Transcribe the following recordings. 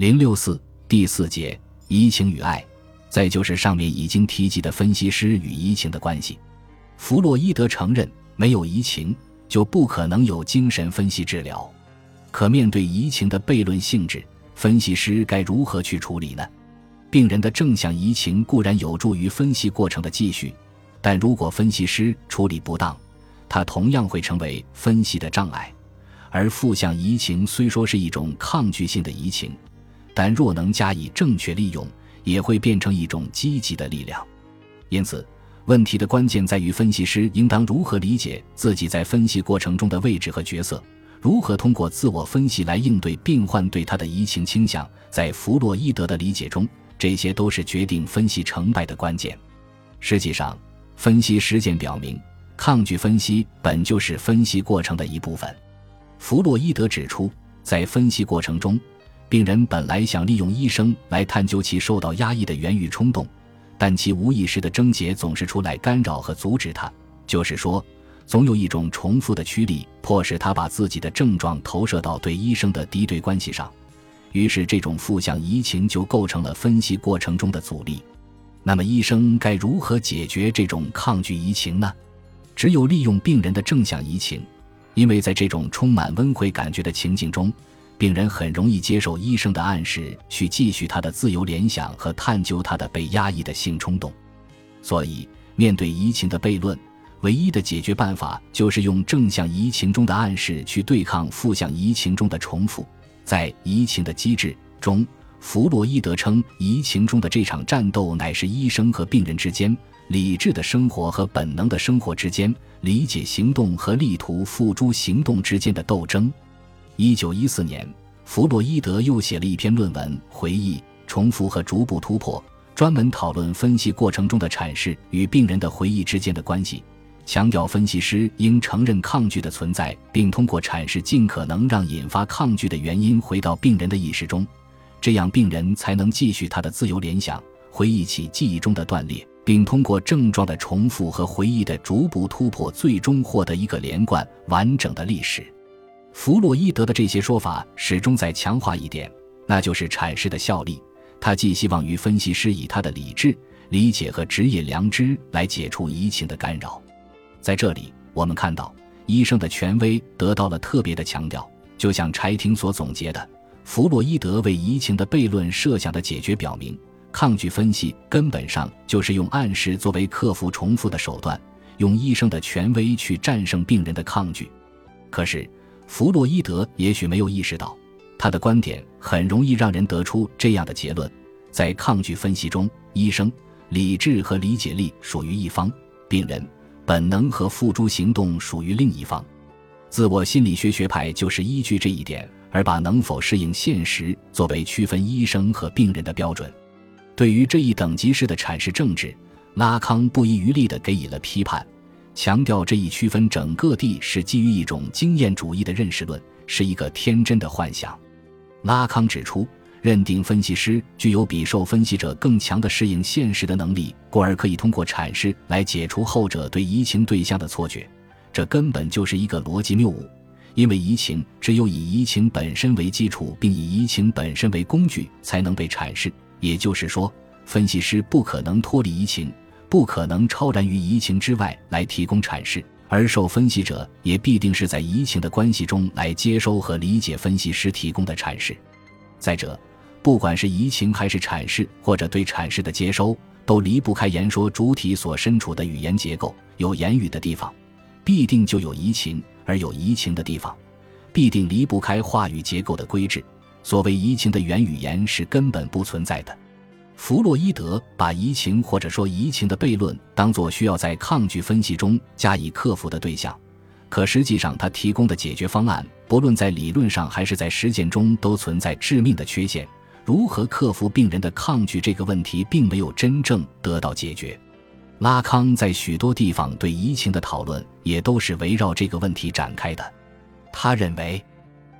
零六四第四节移情与爱，再就是上面已经提及的分析师与移情的关系。弗洛伊德承认，没有移情就不可能有精神分析治疗。可面对移情的悖论性质，分析师该如何去处理呢？病人的正向移情固然有助于分析过程的继续，但如果分析师处理不当，它同样会成为分析的障碍。而负向移情虽说是一种抗拒性的移情，但若能加以正确利用，也会变成一种积极的力量。因此，问题的关键在于分析师应当如何理解自己在分析过程中的位置和角色。如何通过自我分析来应对病患对他的移情倾向？在弗洛伊德的理解中，这些都是决定分析成败的关键。实际上，分析实践表明，抗拒分析本就是分析过程的一部分。弗洛伊德指出，在分析过程中，病人本来想利用医生来探究其受到压抑的源于冲动，但其无意识的症结总是出来干扰和阻止他。就是说。总有一种重复的驱力，迫使他把自己的症状投射到对医生的敌对关系上，于是这种负向移情就构成了分析过程中的阻力。那么，医生该如何解决这种抗拒移情呢？只有利用病人的正向移情，因为在这种充满温回感觉的情境中，病人很容易接受医生的暗示，去继续他的自由联想和探究他的被压抑的性冲动。所以，面对移情的悖论。唯一的解决办法就是用正向移情中的暗示去对抗负向移情中的重复。在移情的机制中，弗洛伊德称，移情中的这场战斗乃是医生和病人之间、理智的生活和本能的生活之间、理解行动和力图付诸行动之间的斗争。一九一四年，弗洛伊德又写了一篇论文，回忆重复和逐步突破，专门讨论分析过程中的阐释与病人的回忆之间的关系。强调分析师应承认抗拒的存在，并通过阐释尽可能让引发抗拒的原因回到病人的意识中，这样病人才能继续他的自由联想，回忆起记忆中的断裂，并通过症状的重复和回忆的逐步突破，最终获得一个连贯完整的历史。弗洛伊德的这些说法始终在强化一点，那就是阐释的效力。他寄希望于分析师以他的理智、理解和职业良知来解除移情的干扰。在这里，我们看到医生的权威得到了特别的强调。就像柴廷所总结的，弗洛伊德为移情的悖论设想的解决表明，抗拒分析根本上就是用暗示作为克服重复的手段，用医生的权威去战胜病人的抗拒。可是，弗洛伊德也许没有意识到，他的观点很容易让人得出这样的结论：在抗拒分析中，医生理智和理解力属于一方，病人。本能和付诸行动属于另一方，自我心理学学派就是依据这一点而把能否适应现实作为区分医生和病人的标准。对于这一等级式的阐释政治，拉康不遗余力地给予了批判，强调这一区分整个地是基于一种经验主义的认识论，是一个天真的幻想。拉康指出。认定分析师具有比受分析者更强的适应现实的能力，故而可以通过阐释来解除后者对移情对象的错觉。这根本就是一个逻辑谬误，因为移情只有以移情本身为基础，并以移情本身为工具，才能被阐释。也就是说，分析师不可能脱离移情，不可能超然于移情之外来提供阐释，而受分析者也必定是在移情的关系中来接收和理解分析师提供的阐释。再者，不管是移情还是阐释，或者对阐释的接收，都离不开言说主体所身处的语言结构。有言语的地方，必定就有移情；而有移情的地方，必定离不开话语结构的规制。所谓移情的原语言是根本不存在的。弗洛伊德把移情或者说移情的悖论当作需要在抗拒分析中加以克服的对象，可实际上他提供的解决方案，不论在理论上还是在实践中，都存在致命的缺陷。如何克服病人的抗拒这个问题，并没有真正得到解决。拉康在许多地方对移情的讨论，也都是围绕这个问题展开的。他认为，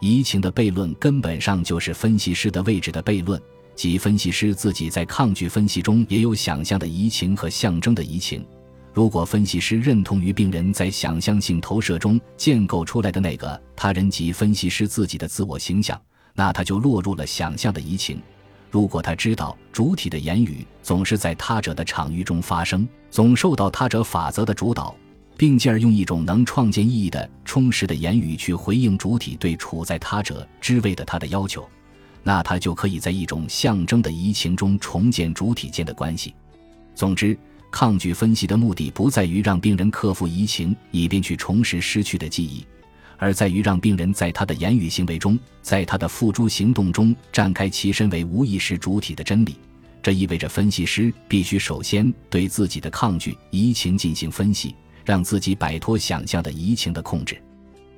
移情的悖论根本上就是分析师的位置的悖论，即分析师自己在抗拒分析中也有想象的移情和象征的移情。如果分析师认同于病人在想象性投射中建构出来的那个他人及分析师自己的自我形象。那他就落入了想象的移情。如果他知道主体的言语总是在他者的场域中发生，总受到他者法则的主导，并进而用一种能创建意义的充实的言语去回应主体对处在他者之位的他的要求，那他就可以在一种象征的移情中重建主体间的关系。总之，抗拒分析的目的不在于让病人克服移情，以便去重拾失去的记忆。而在于让病人在他的言语行为中，在他的付诸行动中展开其身为无意识主体的真理。这意味着分析师必须首先对自己的抗拒移情进行分析，让自己摆脱想象的移情的控制。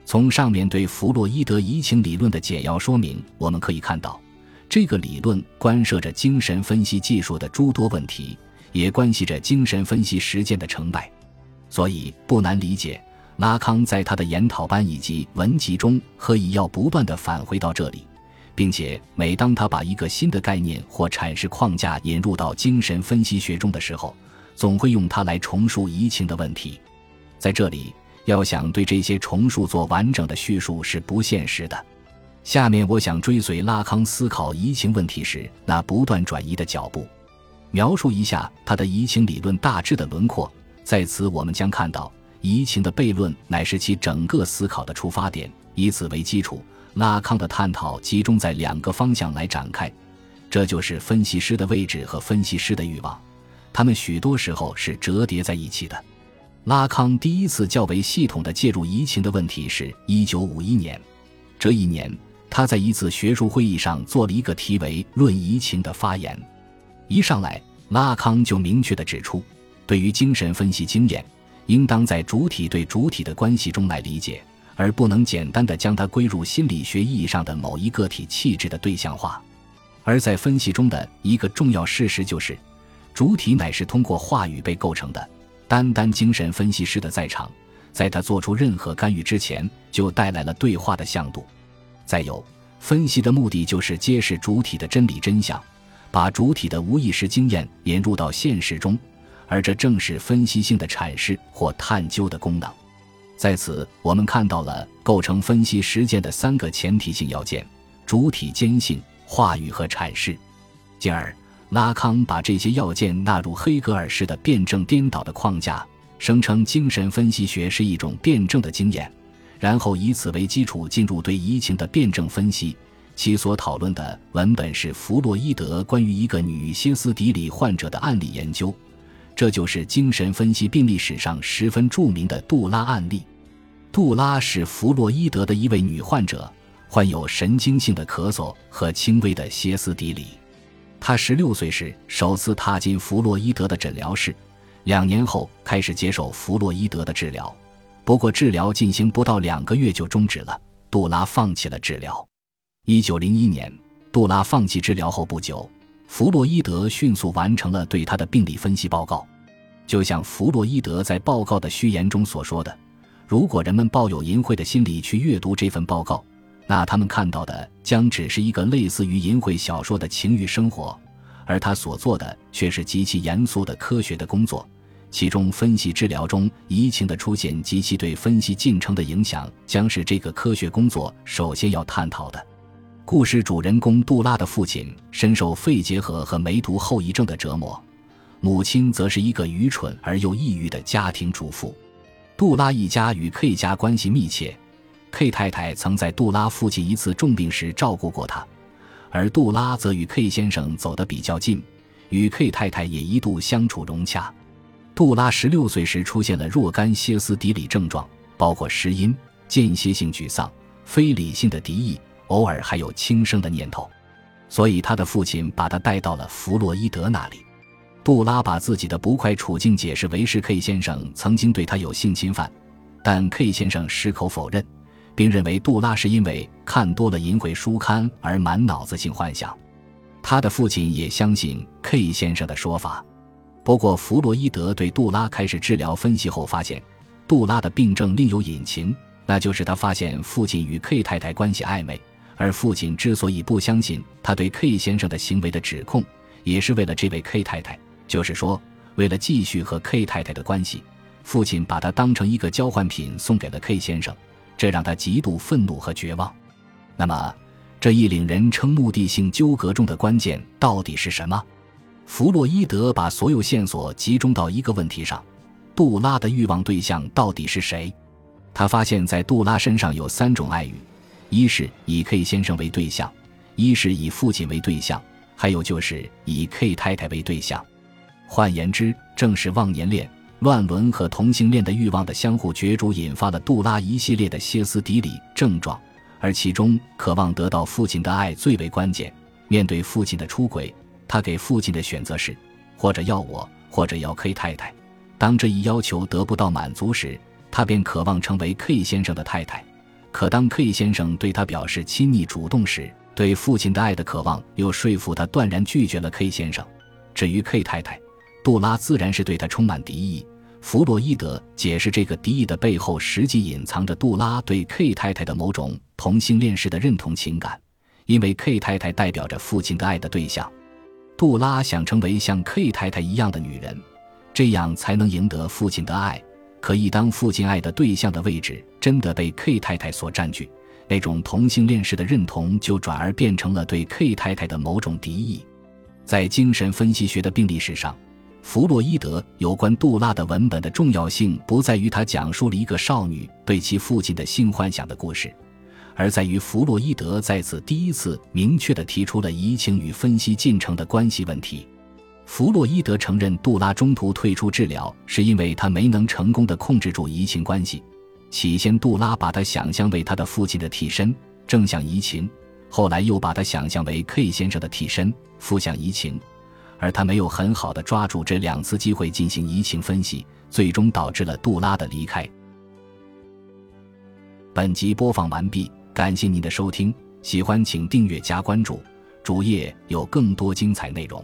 从上面对弗洛伊德移情理论的简要说明，我们可以看到，这个理论关涉着精神分析技术的诸多问题，也关系着精神分析实践的成败，所以不难理解。拉康在他的研讨班以及文集中何以要不断地返回到这里，并且每当他把一个新的概念或阐释框架引入到精神分析学中的时候，总会用它来重述移情的问题。在这里，要想对这些重述做完整的叙述是不现实的。下面，我想追随拉康思考移情问题时那不断转移的脚步，描述一下他的移情理论大致的轮廓。在此，我们将看到。移情的悖论乃是其整个思考的出发点。以此为基础，拉康的探讨集中在两个方向来展开，这就是分析师的位置和分析师的欲望。他们许多时候是折叠在一起的。拉康第一次较为系统的介入移情的问题是一九五一年。这一年，他在一次学术会议上做了一个题为《论移情》的发言。一上来，拉康就明确地指出，对于精神分析经验。应当在主体对主体的关系中来理解，而不能简单的将它归入心理学意义上的某一个体气质的对象化。而在分析中的一个重要事实就是，主体乃是通过话语被构成的。单单精神分析师的在场，在他做出任何干预之前，就带来了对话的向度。再有，分析的目的就是揭示主体的真理真相，把主体的无意识经验引入到现实中。而这正是分析性的阐释或探究的功能。在此，我们看到了构成分析实践的三个前提性要件：主体坚信、话语和阐释。进而，拉康把这些要件纳入黑格尔式的辩证颠倒的框架，声称精神分析学是一种辩证的经验，然后以此为基础进入对移情的辩证分析。其所讨论的文本是弗洛伊德关于一个女歇斯底里患者的案例研究。这就是精神分析病历史上十分著名的杜拉案例。杜拉是弗洛伊德的一位女患者，患有神经性的咳嗽和轻微的歇斯底里。他十六岁时首次踏进弗洛伊德的诊疗室，两年后开始接受弗洛伊德的治疗。不过治疗进行不到两个月就终止了，杜拉放弃了治疗。一九零一年，杜拉放弃治疗后不久。弗洛伊德迅速完成了对他的病理分析报告，就像弗洛伊德在报告的序言中所说的：“如果人们抱有淫秽的心理去阅读这份报告，那他们看到的将只是一个类似于淫秽小说的情欲生活，而他所做的却是极其严肃的科学的工作。其中分析治疗中移情的出现及其对分析进程的影响，将是这个科学工作首先要探讨的。”故事主人公杜拉的父亲深受肺结核和梅毒后遗症的折磨，母亲则是一个愚蠢而又抑郁的家庭主妇。杜拉一家与 K 家关系密切，K 太太曾在杜拉父亲一次重病时照顾过他，而杜拉则与 K 先生走得比较近，与 K 太太也一度相处融洽。杜拉十六岁时出现了若干歇斯底里症状，包括失音、间歇性沮丧、非理性的敌意。偶尔还有轻生的念头，所以他的父亲把他带到了弗洛伊德那里。杜拉把自己的不快处境解释为是 K 先生曾经对他有性侵犯，但 K 先生矢口否认，并认为杜拉是因为看多了淫秽书刊而满脑子性幻想。他的父亲也相信 K 先生的说法。不过，弗洛伊德对杜拉开始治疗分析后，发现杜拉的病症另有隐情，那就是他发现父亲与 K 太太关系暧昧。而父亲之所以不相信他对 K 先生的行为的指控，也是为了这位 K 太太，就是说，为了继续和 K 太太的关系，父亲把他当成一个交换品送给了 K 先生，这让他极度愤怒和绝望。那么，这一领人称目的性纠葛中的关键到底是什么？弗洛伊德把所有线索集中到一个问题上：杜拉的欲望对象到底是谁？他发现，在杜拉身上有三种爱欲：一是以 K 先生为对象，一是以父亲为对象，还有就是以 K 太太为对象。换言之，正是忘年恋、乱伦和同性恋的欲望的相互角逐，引发了杜拉一系列的歇斯底里症状。而其中，渴望得到父亲的爱最为关键。面对父亲的出轨，他给父亲的选择是：或者要我，或者要 K 太太。当这一要求得不到满足时，他便渴望成为 K 先生的太太。可当 K 先生对他表示亲密主动时，对父亲的爱的渴望又说服他断然拒绝了 K 先生。至于 K 太太，杜拉自然是对他充满敌意。弗洛伊德解释，这个敌意的背后实际隐藏着杜拉对 K 太太的某种同性恋式的认同情感，因为 K 太太代表着父亲的爱的对象。杜拉想成为像 K 太太一样的女人，这样才能赢得父亲的爱。可一当父亲爱的对象的位置真的被 K 太太所占据，那种同性恋式的认同就转而变成了对 K 太太的某种敌意。在精神分析学的病历史上。弗洛伊德有关杜拉的文本的重要性，不在于他讲述了一个少女对其父亲的性幻想的故事，而在于弗洛伊德在此第一次明确地提出了移情与分析进程的关系问题。弗洛伊德承认，杜拉中途退出治疗，是因为他没能成功地控制住移情关系。起先，杜拉把他想象为他的父亲的替身，正向移情；后来又把他想象为 K 先生的替身，负向移情。而他没有很好的抓住这两次机会进行移情分析，最终导致了杜拉的离开。本集播放完毕，感谢您的收听，喜欢请订阅加关注，主页有更多精彩内容。